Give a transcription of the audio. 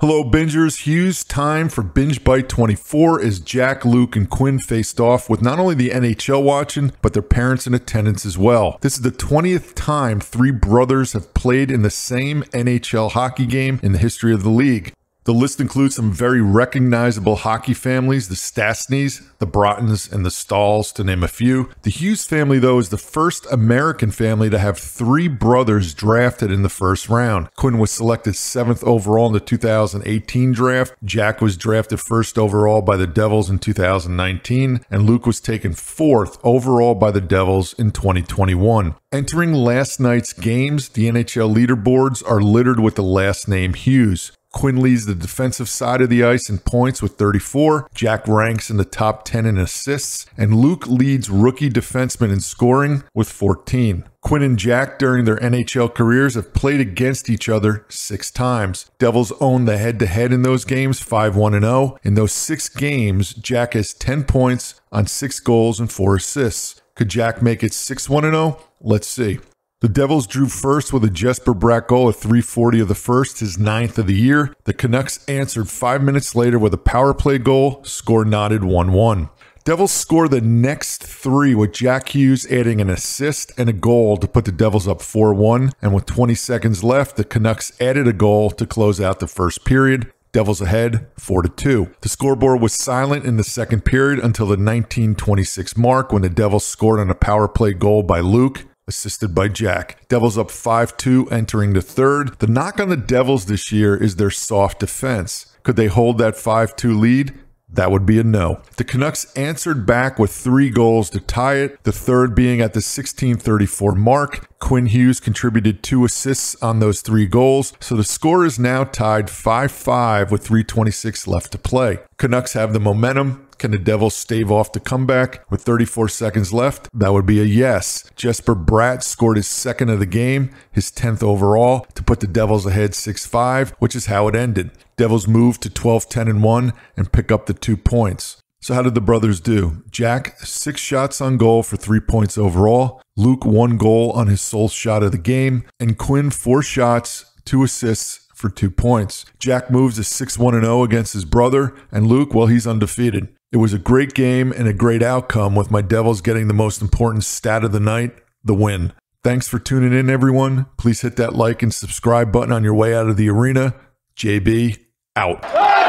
Hello, bingers. Hughes time for Binge Bite 24 as Jack, Luke, and Quinn faced off with not only the NHL watching, but their parents in attendance as well. This is the 20th time three brothers have played in the same NHL hockey game in the history of the league. The list includes some very recognizable hockey families the Stastnys, the Broughtons, and the Staals, to name a few. The Hughes family, though, is the first American family to have three brothers drafted in the first round. Quinn was selected seventh overall in the 2018 draft. Jack was drafted first overall by the Devils in 2019, and Luke was taken fourth overall by the Devils in 2021. Entering last night's games, the NHL leaderboards are littered with the last name Hughes. Quinn leads the defensive side of the ice in points with 34. Jack ranks in the top 10 in assists. And Luke leads rookie defensemen in scoring with 14. Quinn and Jack, during their NHL careers, have played against each other six times. Devils own the head to head in those games, 5 1 0. In those six games, Jack has 10 points on six goals and four assists. Could Jack make it 6 1 0? Let's see. The Devils drew first with a Jesper Bratt goal at 340 of the first, his ninth of the year. The Canucks answered five minutes later with a power play goal, score knotted 1 1. Devils score the next three with Jack Hughes adding an assist and a goal to put the Devils up 4 1. And with 20 seconds left, the Canucks added a goal to close out the first period. Devils ahead 4 to 2. The scoreboard was silent in the second period until the 1926 mark when the Devils scored on a power play goal by Luke assisted by Jack. Devils up 5 2 entering the third. The knock on the Devils this year is their soft defense. Could they hold that 5 2 lead? That would be a no. The Canucks answered back with three goals to tie it, the third being at the 1634 mark. Quinn Hughes contributed two assists on those three goals, so the score is now tied 5 5 with 326 left to play. Canucks have the momentum. Can the Devils stave off the comeback with 34 seconds left? That would be a yes. Jesper Bratt scored his second of the game, his 10th overall, to put the Devils ahead 6 5, which is how it ended. Devils move to 12 10 and 1 and pick up the two points. So, how did the brothers do? Jack, six shots on goal for three points overall. Luke, one goal on his sole shot of the game. And Quinn, four shots, two assists for two points. Jack moves to 6 1 0 against his brother. And Luke, well, he's undefeated. It was a great game and a great outcome with my Devils getting the most important stat of the night the win. Thanks for tuning in, everyone. Please hit that like and subscribe button on your way out of the arena. JB, out.